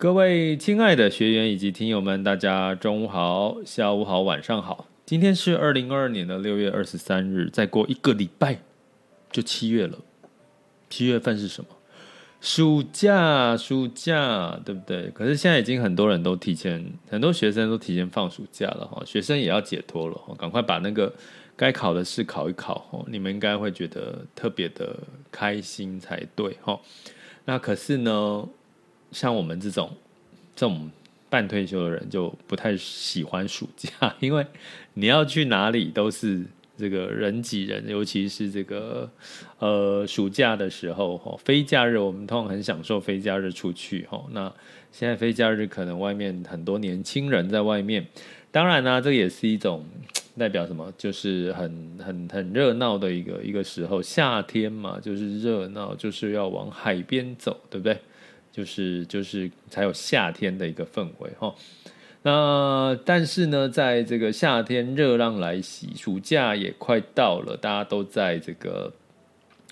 各位亲爱的学员以及听友们，大家中午好、下午好、晚上好。今天是二零二二年的六月二十三日，再过一个礼拜就七月了。七月份是什么？暑假，暑假，对不对？可是现在已经很多人都提前，很多学生都提前放暑假了哈。学生也要解脱了哈，赶快把那个该考的试考一考。你们应该会觉得特别的开心才对哈。那可是呢？像我们这种这种半退休的人就不太喜欢暑假，因为你要去哪里都是这个人挤人，尤其是这个呃暑假的时候哈，非假日我们通常很享受非假日出去哈。那现在非假日可能外面很多年轻人在外面，当然呢、这也是一种代表什么，就是很很很热闹的一个一个时候，夏天嘛，就是热闹，就是要往海边走，对不对？就是就是才有夏天的一个氛围哈，那但是呢，在这个夏天热浪来袭，暑假也快到了，大家都在这个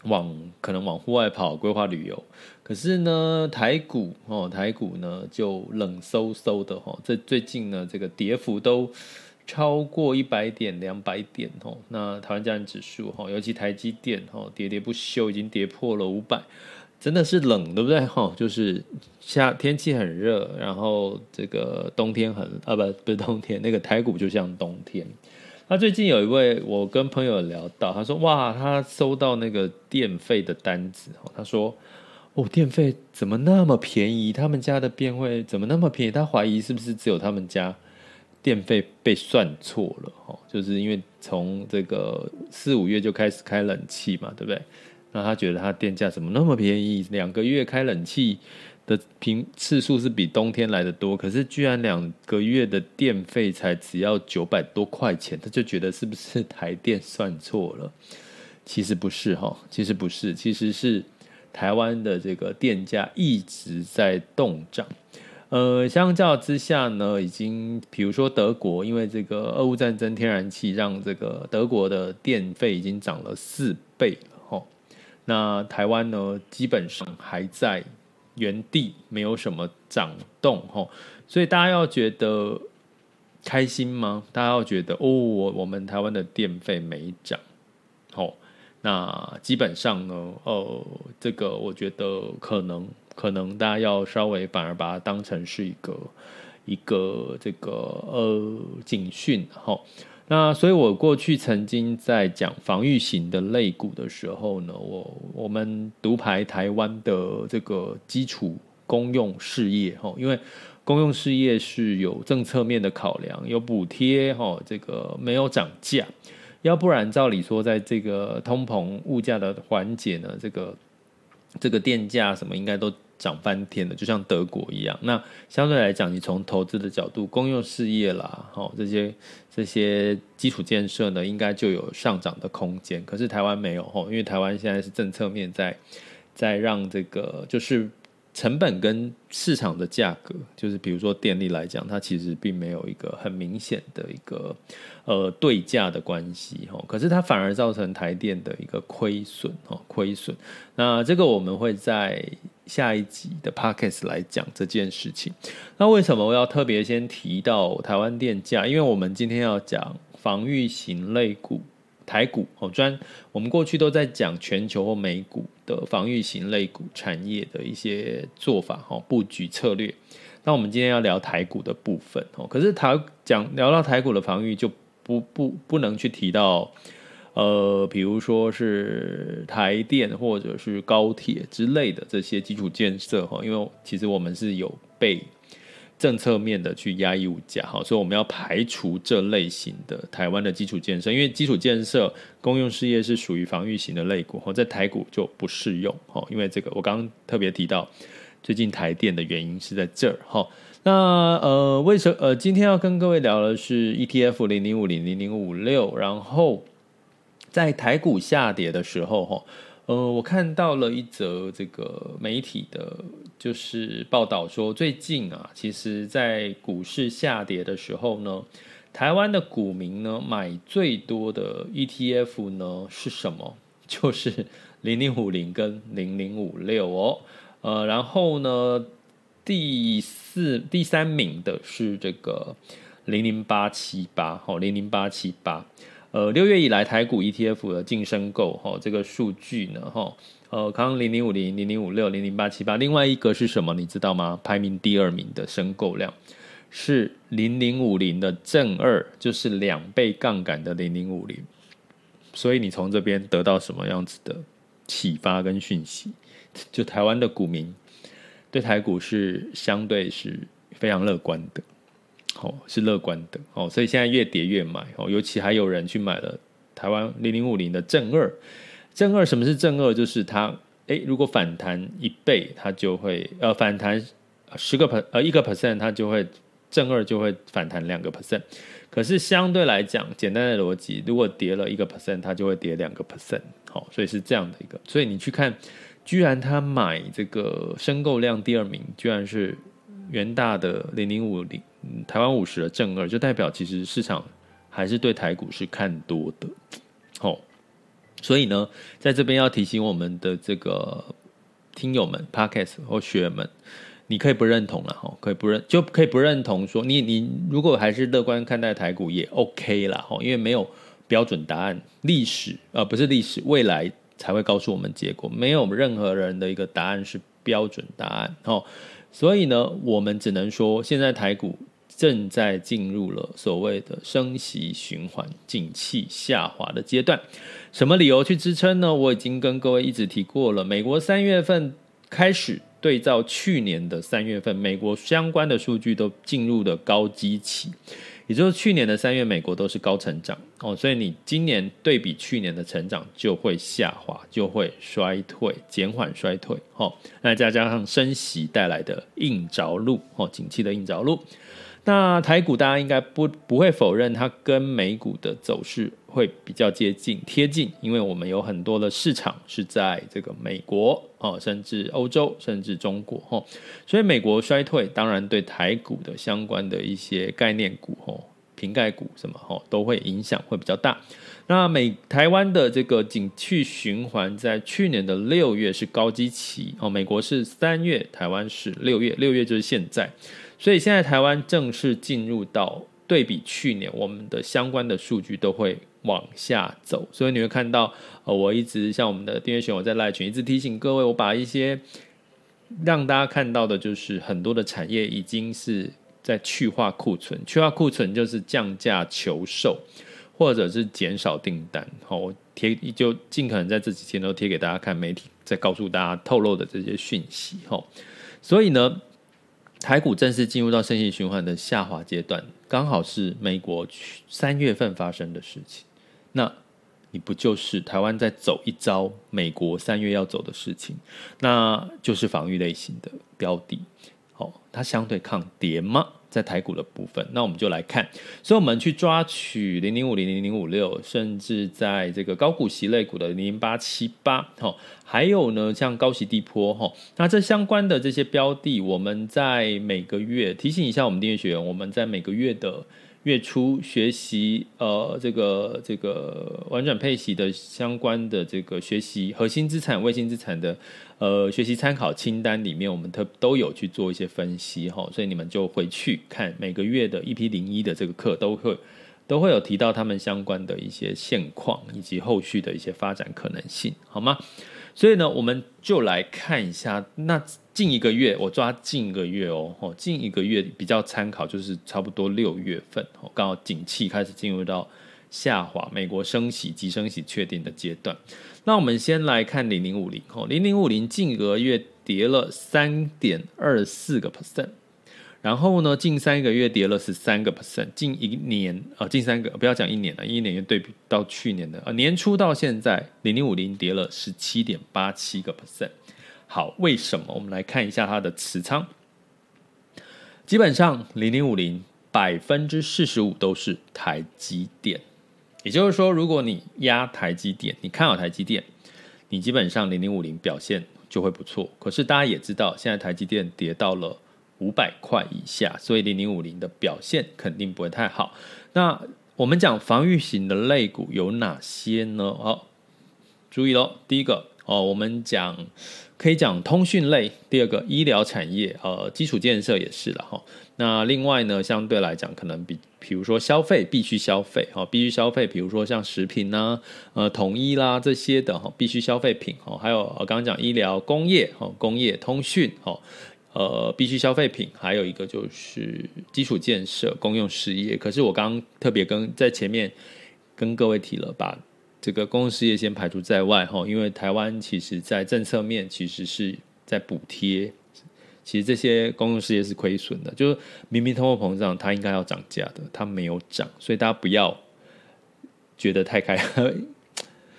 往可能往户外跑，规划旅游。可是呢，台股哦，台股呢就冷飕飕的哈，这最近呢这个跌幅都超过一百点、两百点哦。那台湾加权指数哈，尤其台积电哈，跌跌不休，已经跌破了五百。真的是冷，对不对？哈，就是夏天气很热，然后这个冬天很啊，不不是冬天，那个台股就像冬天。那最近有一位我跟朋友聊到，他说哇，他收到那个电费的单子，他说哦，电费怎么那么便宜？他们家的电费怎么那么便宜？他怀疑是不是只有他们家电费被算错了？哈，就是因为从这个四五月就开始开冷气嘛，对不对？那他觉得他电价怎么那么便宜？两个月开冷气的频次数是比冬天来的多，可是居然两个月的电费才只要九百多块钱，他就觉得是不是台电算错了？其实不是哈，其实不是，其实是台湾的这个电价一直在动涨。呃，相较之下呢，已经比如说德国，因为这个俄乌战争，天然气让这个德国的电费已经涨了四倍了。那台湾呢，基本上还在原地，没有什么涨动吼，所以大家要觉得开心吗？大家要觉得哦，我我们台湾的电费没涨，吼，那基本上呢，呃，这个我觉得可能可能大家要稍微反而把它当成是一个一个这个呃警讯吼。那所以，我过去曾经在讲防御型的类股的时候呢，我我们独排台湾的这个基础公用事业哈，因为公用事业是有政策面的考量，有补贴哈，这个没有涨价，要不然照理说，在这个通膨物价的环节呢，这个这个电价什么应该都。涨翻天的，就像德国一样。那相对来讲，你从投资的角度，公用事业啦，好这些这些基础建设呢，应该就有上涨的空间。可是台湾没有吼，因为台湾现在是政策面在在让这个就是。成本跟市场的价格，就是比如说电力来讲，它其实并没有一个很明显的一个呃对价的关系哈，可是它反而造成台电的一个亏损哈，亏损。那这个我们会在下一集的 Podcast 来讲这件事情。那为什么我要特别先提到台湾电价？因为我们今天要讲防御型类股台股哦，专我们过去都在讲全球或美股的防御型类股产业的一些做法哈，布局策略。那我们今天要聊台股的部分哦，可是台讲聊到台股的防御，就不不不能去提到呃，比如说是台电或者是高铁之类的这些基础建设哈，因为其实我们是有被。政策面的去压抑物价，好，所以我们要排除这类型的台湾的基础建设，因为基础建设、公用事业是属于防御型的类股，哈在台股就不适用，哈因为这个我刚刚特别提到，最近台电的原因是在这儿，哈，那呃，为什么呃，今天要跟各位聊的是 ETF 零零五零零零五六，然后在台股下跌的时候，哈。呃，我看到了一则这个媒体的，就是报道说，最近啊，其实，在股市下跌的时候呢，台湾的股民呢买最多的 ETF 呢是什么？就是零零五零跟零零五六哦。呃，然后呢，第四、第三名的是这个零零八七八，哦，零零八七八。呃，六月以来台股 ETF 的净申购哈，这个数据呢哈，呃，刚刚零零五零、零零五六、零零八七八，另外一个是什么？你知道吗？排名第二名的申购量是零零五零的正二，就是两倍杠杆的零零五零。所以你从这边得到什么样子的启发跟讯息？就台湾的股民对台股是相对是非常乐观的。哦，是乐观的哦，所以现在越跌越买哦，尤其还有人去买了台湾零零五零的正二，正二什么是正二？就是它诶，如果反弹一倍，它就会呃反弹十个 per 呃一个 percent，它就会正二就会反弹两个 percent。可是相对来讲，简单的逻辑，如果跌了一个 percent，它就会跌两个 percent。好，所以是这样的一个，所以你去看，居然他买这个申购量第二名，居然是元大的零零五零。台湾五十的正二，就代表其实市场还是对台股是看多的，哦，所以呢，在这边要提醒我们的这个听友们、Podcast 或学员们，你可以不认同了，哈，可以不认就可以不认同说，你你如果还是乐观看待台股也 OK 啦，哈，因为没有标准答案，历史呃不是历史，未来才会告诉我们结果，没有任何人的一个答案是标准答案，哦。所以呢，我们只能说，现在台股正在进入了所谓的升息循环、景气下滑的阶段。什么理由去支撑呢？我已经跟各位一直提过了。美国三月份开始对照去年的三月份，美国相关的数据都进入了高基期。也就是去年的三月，美国都是高成长哦，所以你今年对比去年的成长就会下滑，就会衰退、减缓衰退哦。那再加上升息带来的硬着陆哦，景气的硬着陆。那台股大家应该不不会否认，它跟美股的走势会比较接近贴近，因为我们有很多的市场是在这个美国哦，甚至欧洲，甚至中国哦，所以美国衰退，当然对台股的相关的一些概念股哦，瓶盖股什么哦，都会影响会比较大。那美台湾的这个景气循环，在去年的六月是高基期哦，美国是三月，台湾是六月，六月就是现在。所以现在台湾正式进入到对比去年，我们的相关的数据都会往下走。所以你会看到，呃，我一直像我们的订阅群，我在赖群一直提醒各位，我把一些让大家看到的，就是很多的产业已经是在去化库存，去化库存就是降价求售，或者是减少订单。好，我贴就尽可能在这几天都贴给大家看，媒体在告诉大家透露的这些讯息。哈，所以呢。台股正式进入到升息循环的下滑阶段，刚好是美国三月份发生的事情。那你不就是台湾在走一招美国三月要走的事情？那就是防御类型的标的，哦，它相对抗跌吗？在台股的部分，那我们就来看，所以我们去抓取零零五零零零五六，甚至在这个高股息类股的零零八七八，哈，还有呢，像高息低坡，哈，那这相关的这些标的，我们在每个月提醒一下我们订阅学员，我们在每个月的。月初学习呃这个这个玩转配息的相关的这个学习核心资产、卫星资产的呃学习参考清单里面，我们特都有去做一些分析哈，所以你们就回去看每个月的 EP 零一的这个课，都会都会有提到他们相关的一些现况以及后续的一些发展可能性，好吗？所以呢，我们就来看一下，那近一个月，我抓近一个月哦，哦，近一个月比较参考就是差不多六月份，哦，刚好景气开始进入到下滑，美国升息及升息确定的阶段。那我们先来看零零五零，哦，零零五零近一个月跌了三点二四个 percent。然后呢，近三个月跌了十三个 percent，近一年啊、呃，近三个不要讲一年了，一年对比到去年的啊、年初到现在，零零五零跌了十七点八七个 percent。好，为什么？我们来看一下它的持仓，基本上零零五零百分之四十五都是台积电，也就是说，如果你压台积电，你看好台积电，你基本上零零五零表现就会不错。可是大家也知道，现在台积电跌到了。五百块以下，所以零零五零的表现肯定不会太好。那我们讲防御型的类股有哪些呢？哦，注意喽，第一个哦，我们讲可以讲通讯类，第二个医疗产业，呃，基础建设也是了哈。那另外呢，相对来讲，可能比比如说消费必须消费哈，必须消费，比如说像食品呐、呃，统一啦这些的哈，必须消费品哈，还有我刚刚讲医疗、工业哈，工业、通讯哈。呃，必须消费品，还有一个就是基础建设、公用事业。可是我刚特别跟在前面跟各位提了，把这个公共事业先排除在外哈，因为台湾其实在政策面其实是在补贴，其实这些公共事业是亏损的，就是明明通货膨胀，它应该要涨价的，它没有涨，所以大家不要觉得太开。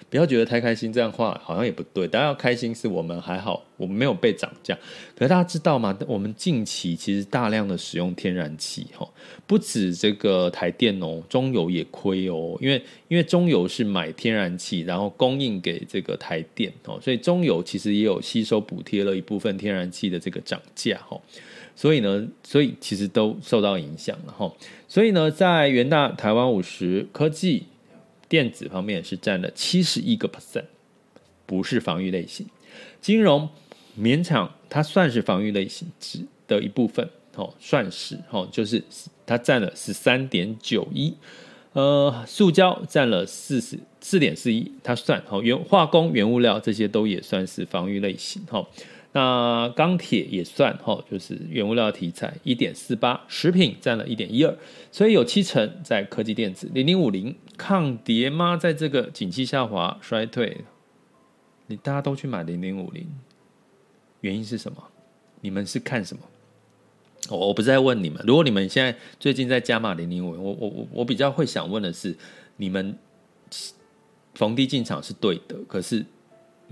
不要觉得太开心，这样话好像也不对。大家要开心，是我们还好，我们没有被涨价。可是大家知道吗？我们近期其实大量的使用天然气，哈，不止这个台电哦，中油也亏哦。因为因为中油是买天然气，然后供应给这个台电哦，所以中油其实也有吸收补贴了一部分天然气的这个涨价，哈。所以呢，所以其实都受到影响了，哈。所以呢，在元大台湾五十科技。电子方面是占了七十一个 percent，不是防御类型。金融勉强它算是防御类型的一部分，哦，算是哦，就是它占了十三点九一。呃，塑胶占了四十四点四一，它算哦，原化工、原物料这些都也算是防御类型，哈。那钢铁也算哈，就是原物料题材一点四八，食品占了一点一二，所以有七成在科技电子。零零五零抗跌吗？在这个景气下滑衰退，你大家都去买零零五零，原因是什么？你们是看什么？我我不是在问你们，如果你们现在最近在加码零零五，我我我我比较会想问的是，你们逢低进场是对的，可是。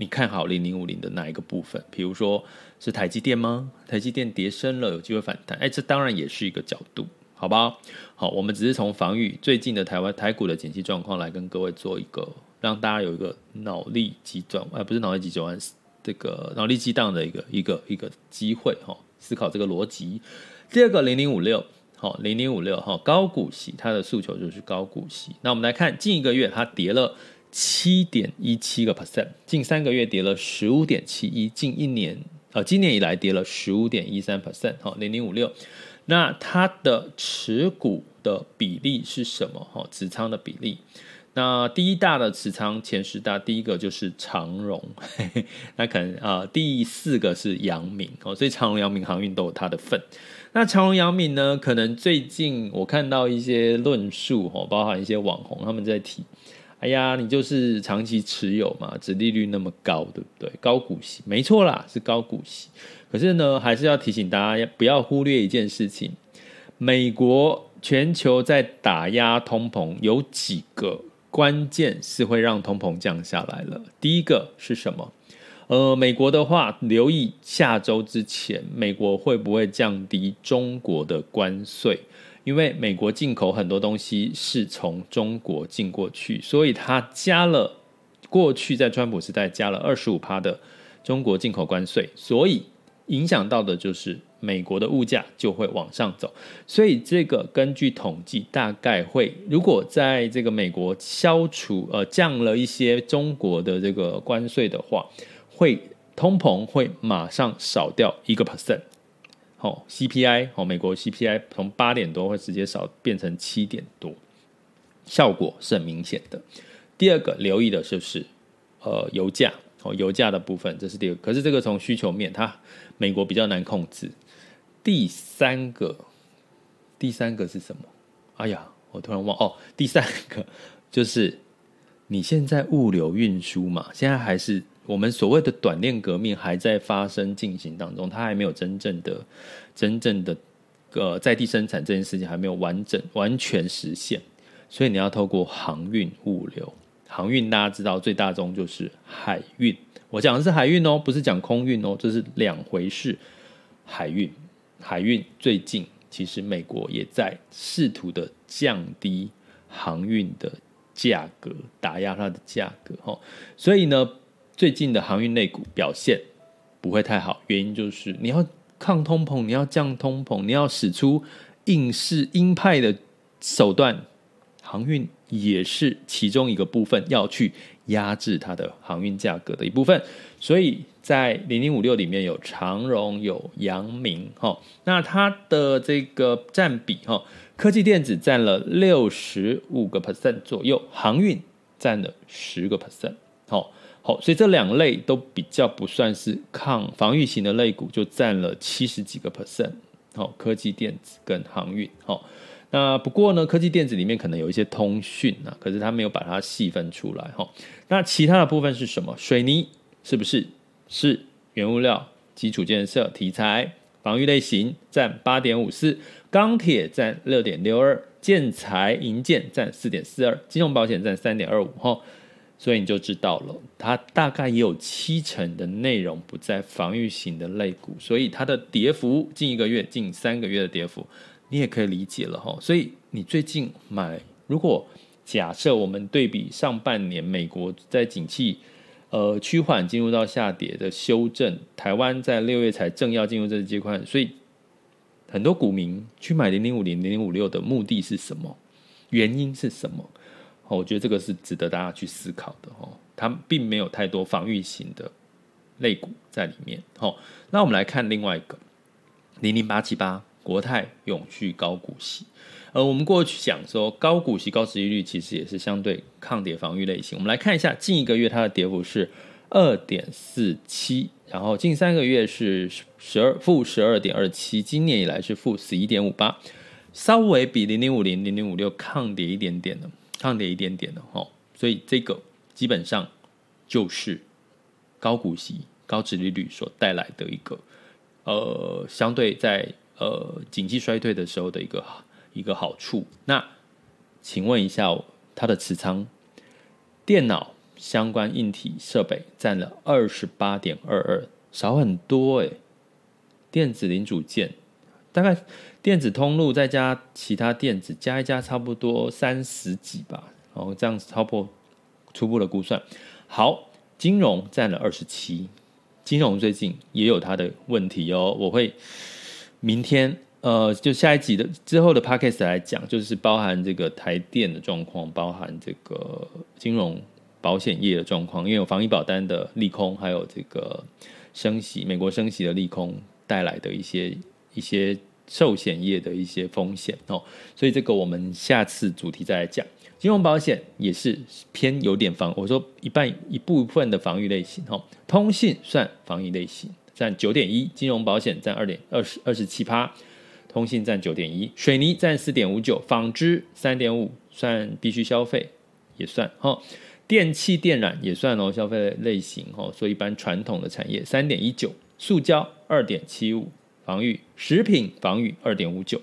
你看好零零五零的哪一个部分？比如说是台积电吗？台积电跌深了，有机会反弹。哎，这当然也是一个角度，好吧？好，我们只是从防御最近的台湾台股的景气状况来跟各位做一个，让大家有一个脑力急转弯，不是脑力急转弯，这个脑力激荡的一个一个一个机会哈，思考这个逻辑。第二个零零五六，好，零零五六哈，高股息，它的诉求就是高股息。那我们来看近一个月它跌了。七点一七个 percent，近三个月跌了十五点七一，近一年呃，今年以来跌了十五点一三 percent，好，零零五六，那它的持股的比例是什么？哈，持仓的比例，那第一大的持仓前十大，第一个就是长荣，那可能啊、第四个是阳明，哦，所以长荣、阳明航运都有它的份。那长荣、阳明呢，可能最近我看到一些论述，哦，包含一些网红他们在提。哎呀，你就是长期持有嘛，殖利率那么高，对不对？高股息，没错啦，是高股息。可是呢，还是要提醒大家，不要忽略一件事情：美国全球在打压通膨，有几个关键是会让通膨降下来了。第一个是什么？呃，美国的话，留意下周之前，美国会不会降低中国的关税？因为美国进口很多东西是从中国进过去，所以它加了过去在川普时代加了二十五趴的中国进口关税，所以影响到的就是美国的物价就会往上走。所以这个根据统计，大概会如果在这个美国消除呃降了一些中国的这个关税的话，会通膨会马上少掉一个 percent。CPI 哦美国 CPI 从八点多会直接少变成七点多，效果是很明显的。第二个留意的就是呃油价哦，油价的部分，这是第二个。可是这个从需求面，它美国比较难控制。第三个，第三个是什么？哎呀，我突然忘哦。第三个就是你现在物流运输嘛，现在还是我们所谓的短链革命还在发生进行当中，它还没有真正的、真正的呃在地生产这件事情还没有完整完全实现，所以你要透过航运物流。航运大家知道最大宗就是海运，我讲的是海运哦，不是讲空运哦，这是两回事。海运，海运最近其实美国也在试图的降低航运的价格，打压它的价格哦。所以呢，最近的航运类股表现不会太好，原因就是你要抗通膨，你要降通膨，你要使出硬式鹰派的手段，航运。也是其中一个部分，要去压制它的航运价格的一部分，所以在零零五六里面有长荣、有阳明，哈，那它的这个占比，哈，科技电子占了六十五个 percent 左右，航运占了十个 percent，好，好，所以这两类都比较不算是抗防御型的类股，就占了七十几个 percent，好，科技电子跟航运，好。那不过呢，科技电子里面可能有一些通讯啊，可是它没有把它细分出来哈。那其他的部分是什么？水泥是不是？是原物料、基础建设、题材、防御类型占八点五四，钢铁占六点六二，建材、银建占四点四二，金融保险占三点二五哈。所以你就知道了，它大概也有七成的内容不在防御型的类股，所以它的跌幅近一个月、近三个月的跌幅。你也可以理解了哈，所以你最近买，如果假设我们对比上半年美国在景气呃趋缓进入到下跌的修正，台湾在六月才正要进入这个阶段，所以很多股民去买零零五零零零五六的目的是什么？原因是什么？我觉得这个是值得大家去思考的哦，它并没有太多防御型的类股在里面。好，那我们来看另外一个零零八七八。国泰永续高股息，呃，我们过去讲说高股息高殖利率其实也是相对抗跌防御类型。我们来看一下近一个月它的跌幅是二点四七，然后近三个月是十二负十二点二七，今年以来是负十一点五八，稍微比零零五零零零五六抗跌一点点的，抗跌一点点的哈。所以这个基本上就是高股息高殖利率所带来的一个呃相对在。呃，经济衰退的时候的一个一个好处。那请问一下，它的持仓电脑相关硬体设备占了二十八点二二，少很多诶。电子零组件大概电子通路再加其他电子加一加，差不多三十几吧。然后这样子超破初步的估算。好，金融占了二十七，金融最近也有它的问题哦，我会。明天，呃，就下一集的之后的 p o c a s t 来讲，就是包含这个台电的状况，包含这个金融保险业的状况，因为有防疫保单的利空，还有这个升息，美国升息的利空带来的一些一些寿险业的一些风险哦，所以这个我们下次主题再来讲。金融保险也是偏有点防，我说一半一部分的防御类型哦，通信算防御类型。占九点一，金融保险占二点二十二十七趴，通信占九点一，水泥占四点五九，纺织三点五，算必须消费也算哈，电器电缆也算哦，消费类型哈，所以一般传统的产业三点一九，塑胶二点七五，防御食品防御二点五九，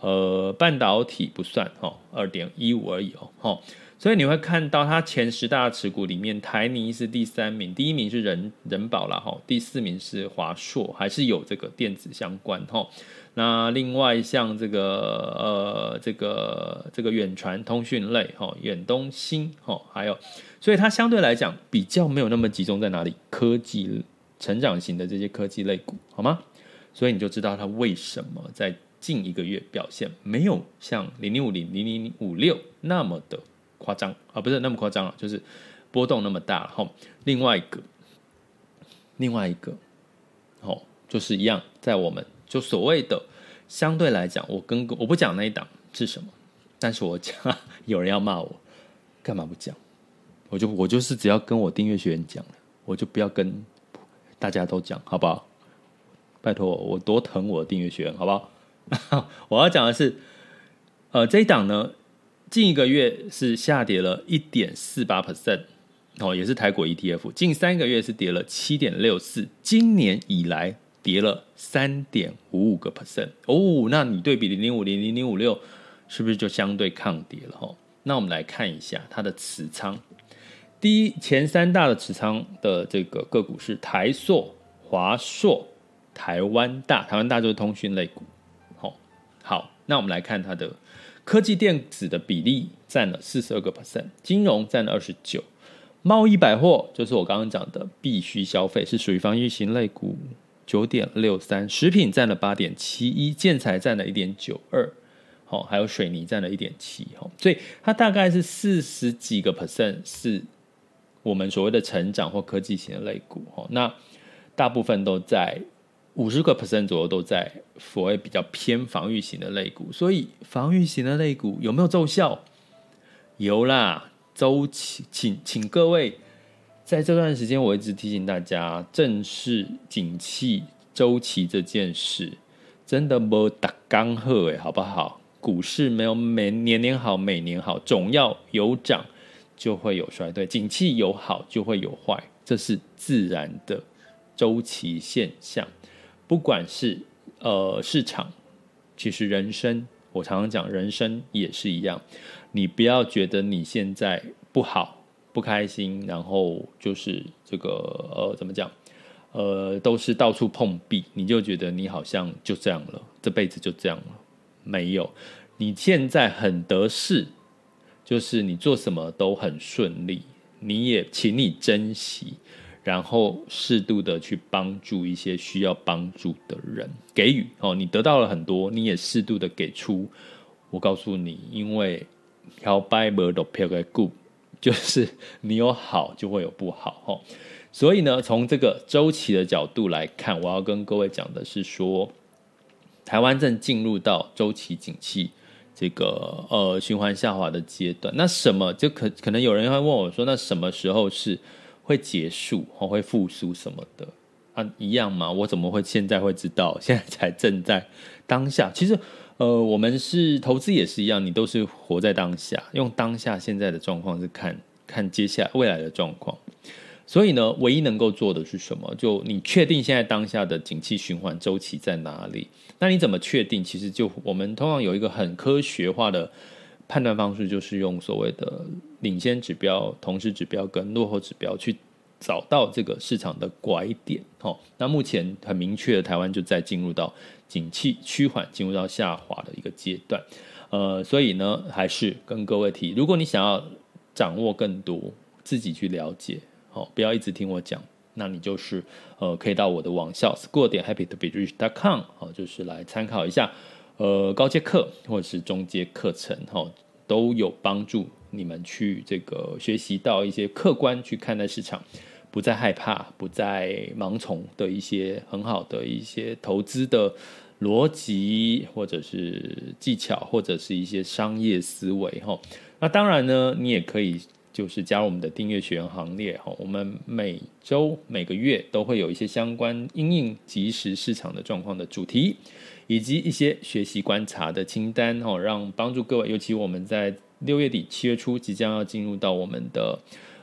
呃，半导体不算哈，二点一五而已哦哈。所以你会看到它前十大持股里面，台泥是第三名，第一名是人人保了哈，第四名是华硕，还是有这个电子相关哈。那另外像这个呃这个这个远传通讯类哈，远东新哈，还有，所以它相对来讲比较没有那么集中在哪里，科技成长型的这些科技类股好吗？所以你就知道它为什么在近一个月表现没有像零零五零零零五六那么的。夸张啊，不是那么夸张啊，就是波动那么大。哈，另外一个，另外一个，哦，就是一样，在我们就所谓的相对来讲，我跟我不讲那一档是什么，但是我讲，有人要骂我，干嘛不讲？我就我就是只要跟我订阅学员讲了，我就不要跟大家都讲，好不好？拜托我，我多疼我的订阅学员，好不好？我要讲的是，呃，这一档呢，近一个月是下跌了一点四八 percent，哦，也是台股 ETF，近三个月是跌了七点六四，今年以来跌了三点五五个 percent，哦，那你对比零零五零零零五六，是不是就相对抗跌了？哈，那我们来看一下它的持仓，第一前三大的持仓的这个个股是台塑、华硕。台湾大，台湾大就是通讯类股，好，好，那我们来看它的科技电子的比例占了四十二个 percent，金融占了二十九，贸易百货就是我刚刚讲的必须消费是属于防御型类股，九点六三，食品占了八点七一，建材占了一点九二，好，还有水泥占了一点七，哈，所以它大概是四十几个 percent 是我们所谓的成长或科技型的类股，哈，那大部分都在。五十个 percent 左右都在所谓比较偏防御型的类股，所以防御型的类股有没有奏效？有啦，周期，请请各位在这段时间，我一直提醒大家，正视景气周期这件事，真的没打刚好诶，好不好？股市没有每年年好，每年好，总要有涨就会有衰退，景气有好就会有坏，这是自然的周期现象。不管是呃市场，其实人生，我常常讲，人生也是一样。你不要觉得你现在不好、不开心，然后就是这个呃怎么讲，呃都是到处碰壁，你就觉得你好像就这样了，这辈子就这样了。没有，你现在很得势，就是你做什么都很顺利，你也请你珍惜。然后适度的去帮助一些需要帮助的人，给予哦，你得到了很多，你也适度的给出。我告诉你，因为摇摆无就飘个股，就是你有好就会有不好哦。所以呢，从这个周期的角度来看，我要跟各位讲的是说，台湾正进入到周期景气这个呃循环下滑的阶段。那什么就可可能有人会问我说，那什么时候是？会结束或会复苏什么的啊，一样吗？我怎么会现在会知道？现在才正在当下。其实，呃，我们是投资也是一样，你都是活在当下，用当下现在的状况是看看接下来未来的状况。所以呢，唯一能够做的是什么？就你确定现在当下的景气循环周期在哪里？那你怎么确定？其实就我们通常有一个很科学化的。判断方式就是用所谓的领先指标、同时指标跟落后指标去找到这个市场的拐点。哦，那目前很明确的，台湾就在进入到景气趋缓、进入到下滑的一个阶段。呃，所以呢，还是跟各位提，如果你想要掌握更多，自己去了解，哦，不要一直听我讲，那你就是呃，可以到我的网校 school 点 happy to be rich dot com 哦，就是来参考一下。呃，高阶课或者是中阶课程，哈，都有帮助你们去这个学习到一些客观去看待市场，不再害怕，不再盲从的一些很好的一些投资的逻辑，或者是技巧，或者是一些商业思维，哈。那当然呢，你也可以就是加入我们的订阅学员行列，哈。我们每周每个月都会有一些相关因应即时市场的状况的主题。以及一些学习观察的清单哦，让帮助各位，尤其我们在六月底七月初即将要进入到我们的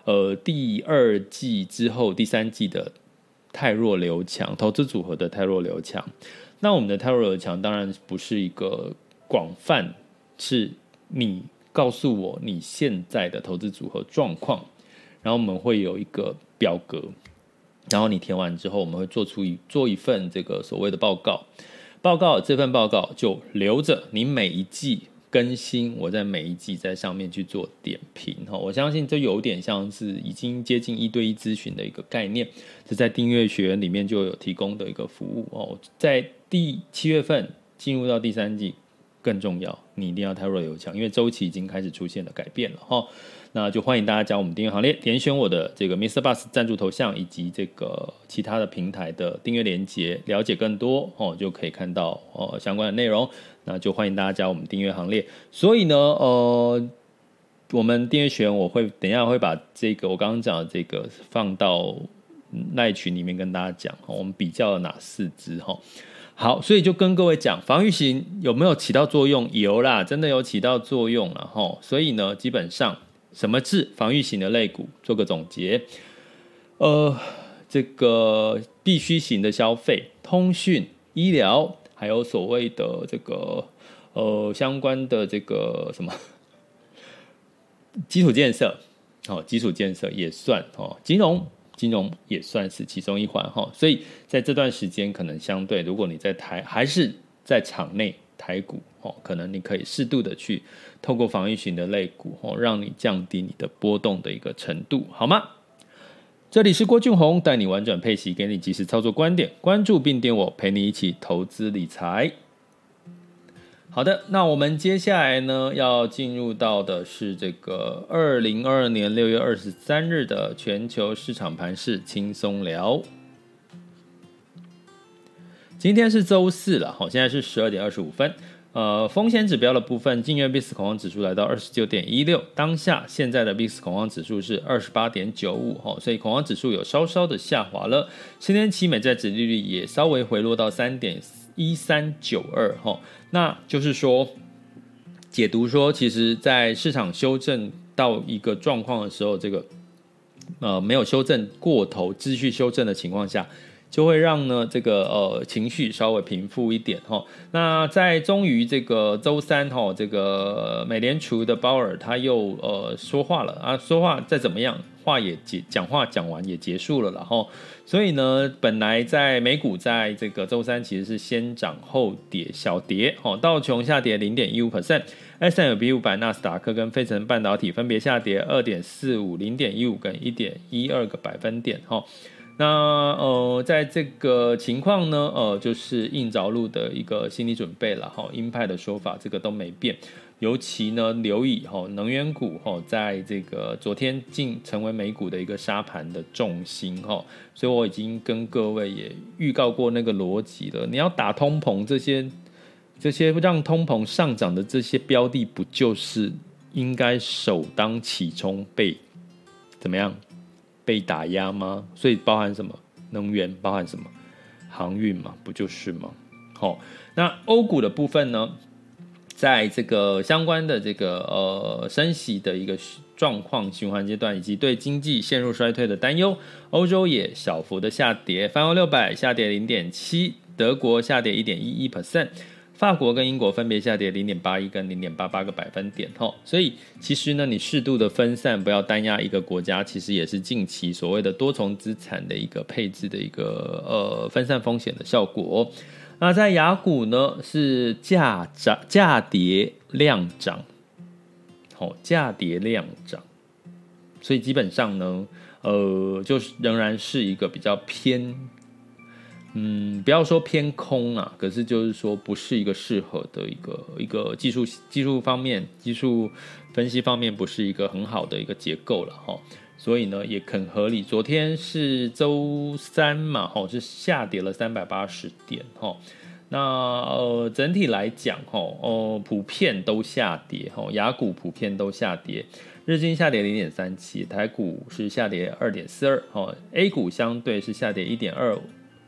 呃第二季之后第三季的泰弱流强投资组合的泰弱流强。那我们的泰弱流强当然不是一个广泛，是你告诉我你现在的投资组合状况，然后我们会有一个表格，然后你填完之后，我们会做出一做一份这个所谓的报告。报告这份报告就留着，你每一季更新，我在每一季在上面去做点评哈。我相信这有点像是已经接近一对一咨询的一个概念，这在订阅学员里面就有提供的一个服务哦。在第七月份进入到第三季更重要，你一定要太弱有强，因为周期已经开始出现了改变了哈。那就欢迎大家加我们订阅行列，点选我的这个 Mr. Bus 赞助头像以及这个其他的平台的订阅链接，了解更多哦，就可以看到哦相关的内容。那就欢迎大家加我们订阅行列。所以呢，呃，我们订阅学员我会等一下会把这个我刚刚讲的这个放到赖群里面跟大家讲，我们比较了哪四支哈。好，所以就跟各位讲，防御型有没有起到作用？有啦，真的有起到作用了哈。所以呢，基本上。什么是防御型的类股？做个总结，呃，这个必需型的消费、通讯、医疗，还有所谓的这个呃相关的这个什么基础建设，哦，基础建设也算哦，金融金融也算是其中一环哈。所以在这段时间，可能相对，如果你在台还是在场内。台股哦，可能你可以适度的去透过防御型的类股哦，让你降低你的波动的一个程度，好吗？这里是郭俊宏，带你玩转配息，给你及时操作观点，关注并点我，陪你一起投资理财。好的，那我们接下来呢，要进入到的是这个二零二二年六月二十三日的全球市场盘势轻松聊。今天是周四了，好，现在是十二点二十五分。呃，风险指标的部分，今日 VIX 恐慌指数来到二十九点一六，当下现在的 VIX 恐慌指数是二十八点九五，哈，所以恐慌指数有稍稍的下滑了。十年期美债殖利率也稍微回落到三点一三九二，哈，那就是说，解读说，其实，在市场修正到一个状况的时候，这个呃没有修正过头，继续修正的情况下。就会让呢这个呃情绪稍微平复一点哈。那在终于这个周三哈，这个美联储的鲍尔他又呃说话了啊，说话再怎么样话也结讲话讲完也结束了然后，所以呢本来在美股在这个周三其实是先涨后跌小跌哦，道琼下跌零点一五 percent，S&P 五百、纳斯达克跟费城半导体分别下跌二点四五、零点一五跟一点一二个百分点哈。那呃，在这个情况呢，呃，就是硬着陆的一个心理准备了哈。鹰派的说法，这个都没变。尤其呢，留意哈，能源股哈，在这个昨天竟成为美股的一个杀盘的重心哈。所以我已经跟各位也预告过那个逻辑了。你要打通膨，这些这些让通膨上涨的这些标的，不就是应该首当其冲被怎么样？被打压吗？所以包含什么？能源包含什么？航运嘛，不就是吗？好、那欧股的部分呢，在这个相关的这个呃升息的一个状况循环阶段，以及对经济陷入衰退的担忧，欧洲也小幅的下跌，泛欧六百下跌零点七，德国下跌一点一一 percent。法国跟英国分别下跌零点八一跟零点八八个百分点，哈，所以其实呢，你适度的分散，不要单押一个国家，其实也是近期所谓的多重资产的一个配置的一个呃分散风险的效果。那在雅股呢，是价涨价跌量涨，好，价跌量涨，所以基本上呢，呃，就是仍然是一个比较偏。嗯，不要说偏空啊，可是就是说不是一个适合的一个一个技术技术方面技术分析方面不是一个很好的一个结构了哈，所以呢也很合理。昨天是周三嘛，哈是下跌了三百八十点哈，那呃整体来讲哈，哦普遍都下跌哈，雅股普遍都下跌，日经下跌零点三七，台股是下跌二点四二，哈 A 股相对是下跌一点二五。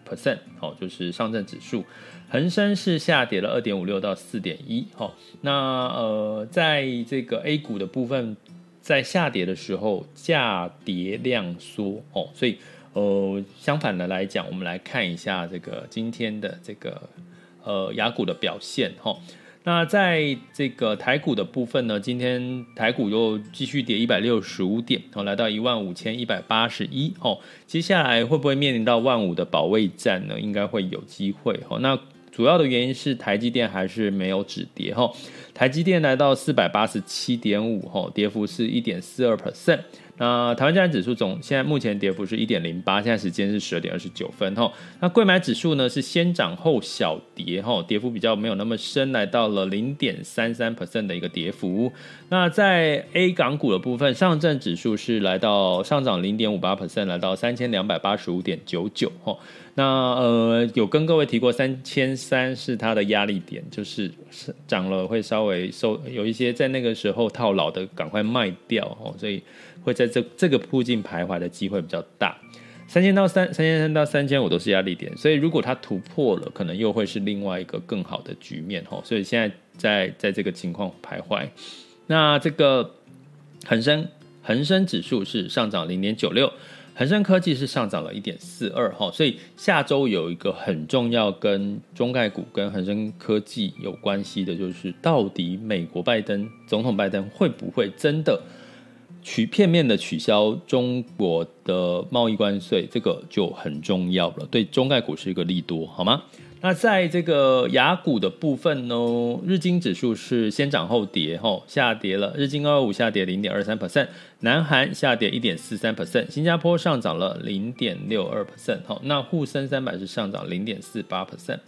Percent 好，就是上证指数，恒生是下跌了二点五六到四点一，好，那呃，在这个 A 股的部分，在下跌的时候价跌量缩哦，所以呃，相反的来讲，我们来看一下这个今天的这个呃雅股的表现哈。那在这个台股的部分呢，今天台股又继续跌一百六十五点，哦，来到一万五千一百八十一，哦，接下来会不会面临到万五的保卫战呢？应该会有机会，哦，那主要的原因是台积电还是没有止跌，哈，台积电来到四百八十七点五，哈，跌幅是一点四二 percent，那台湾加权指数总现在目前跌幅是一点零八，现在时间是十二点二十九分哈。那柜买指数呢是先涨后小跌哈，跌幅比较没有那么深，来到了零点三三 percent 的一个跌幅。那在 A 港股的部分，上证指数是来到上涨零点五八 percent，来到三千两百八十五点九九哈。那呃有跟各位提过三千三是它的压力点，就是涨了会稍微收有一些在那个时候套牢的赶快卖掉哦，所以。会在这这个附近徘徊的机会比较大，三千到三三千三到三千五都是压力点，所以如果它突破了，可能又会是另外一个更好的局面吼。所以现在在在这个情况徘徊。那这个恒生恒生指数是上涨零点九六，恒生科技是上涨了一点四二哈。所以下周有一个很重要跟中概股跟恒生科技有关系的，就是到底美国拜登总统拜登会不会真的？取片面的取消中国的贸易关税，这个就很重要了，对中概股是一个利多，好吗？那在这个雅股的部分呢，日经指数是先涨后跌，吼，下跌了，日经二二五下跌零点二三 percent，南韩下跌一点四三 percent，新加坡上涨了零点六二 percent，好，那沪深三百是上涨零点四八 percent，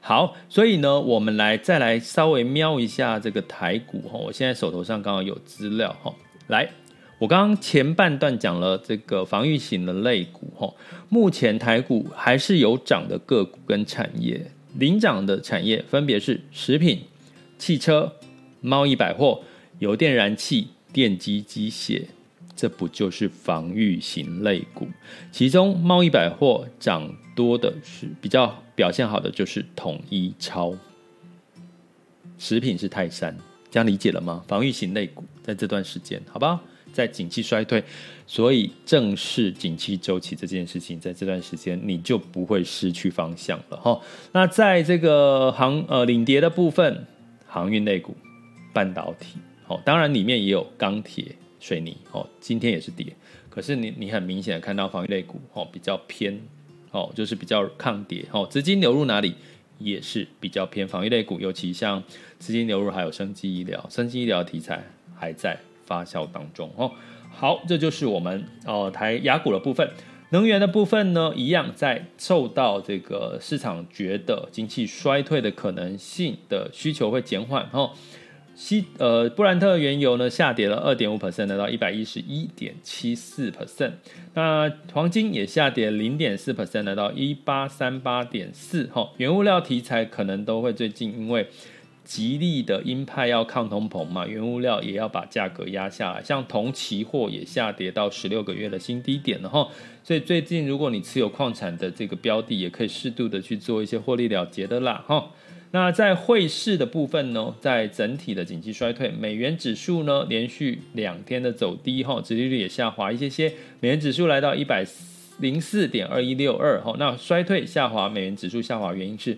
好，所以呢，我们来再来稍微瞄一下这个台股，哈，我现在手头上刚好有资料，哈，来。我刚刚前半段讲了这个防御型的类股，哈，目前台股还是有涨的个股跟产业，领涨的产业分别是食品、汽车、贸易百货、油电燃气、电机机械，这不就是防御型类股？其中贸易百货涨多的是比较表现好的就是统一超，食品是泰山，这样理解了吗？防御型类股在这段时间，好不好？在景气衰退，所以正视景气周期这件事情，在这段时间你就不会失去方向了哈。那在这个航呃领跌的部分，航运类股、半导体，哦，当然里面也有钢铁、水泥，哦，今天也是跌。可是你你很明显的看到防御类股，哦，比较偏，哦，就是比较抗跌，哦，资金流入哪里也是比较偏防御类股，尤其像资金流入还有生技医疗，生技医疗题材还在。发酵当中哦，好，这就是我们哦台牙股的部分，能源的部分呢，一样在受到这个市场觉得经济衰退的可能性的需求会减缓哦。西呃布兰特原油呢下跌了二点五 percent，来到一百一十一点七四 percent。那黄金也下跌零点四 percent，来到一八三八点四。哈，原物料题材可能都会最近因为。极力的鹰派要抗通膨嘛，原物料也要把价格压下来，像铜期货也下跌到十六个月的新低点了哈。所以最近如果你持有矿产的这个标的，也可以适度的去做一些获利了结的啦哈。那在汇市的部分呢，在整体的景气衰退，美元指数呢连续两天的走低哈，殖利率也下滑一些些，美元指数来到一百零四点二一六二哈。那衰退下滑，美元指数下滑原因是。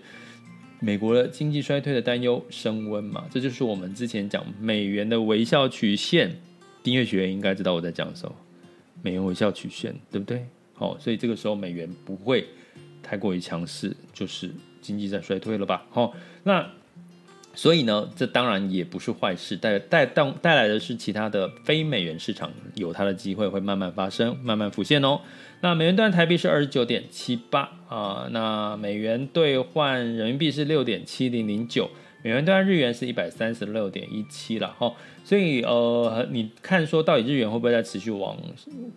美国的经济衰退的担忧升温嘛，这就是我们之前讲美元的微笑曲线。订阅学员应该知道我在讲什么，美元微笑曲线，对不对？好，所以这个时候美元不会太过于强势，就是经济在衰退了吧？好，那所以呢，这当然也不是坏事，带带带带来的是其他的非美元市场有它的机会会慢慢发生，慢慢浮现哦。那美元兑台币是二十九点七八啊，那美元兑换人民币是六点七零零九，美元兑换日元是一百三十六点一七了哈，所以呃，你看说到底日元会不会再持续往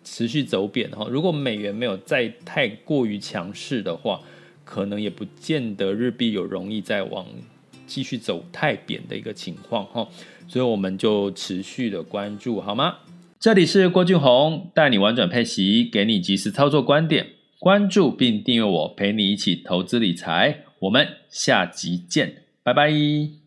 持续走贬哈？如果美元没有再太过于强势的话，可能也不见得日币有容易再往继续走太扁的一个情况哈，所以我们就持续的关注好吗？这里是郭俊宏，带你玩转配息，给你及时操作观点。关注并订阅我，陪你一起投资理财。我们下集见，拜拜。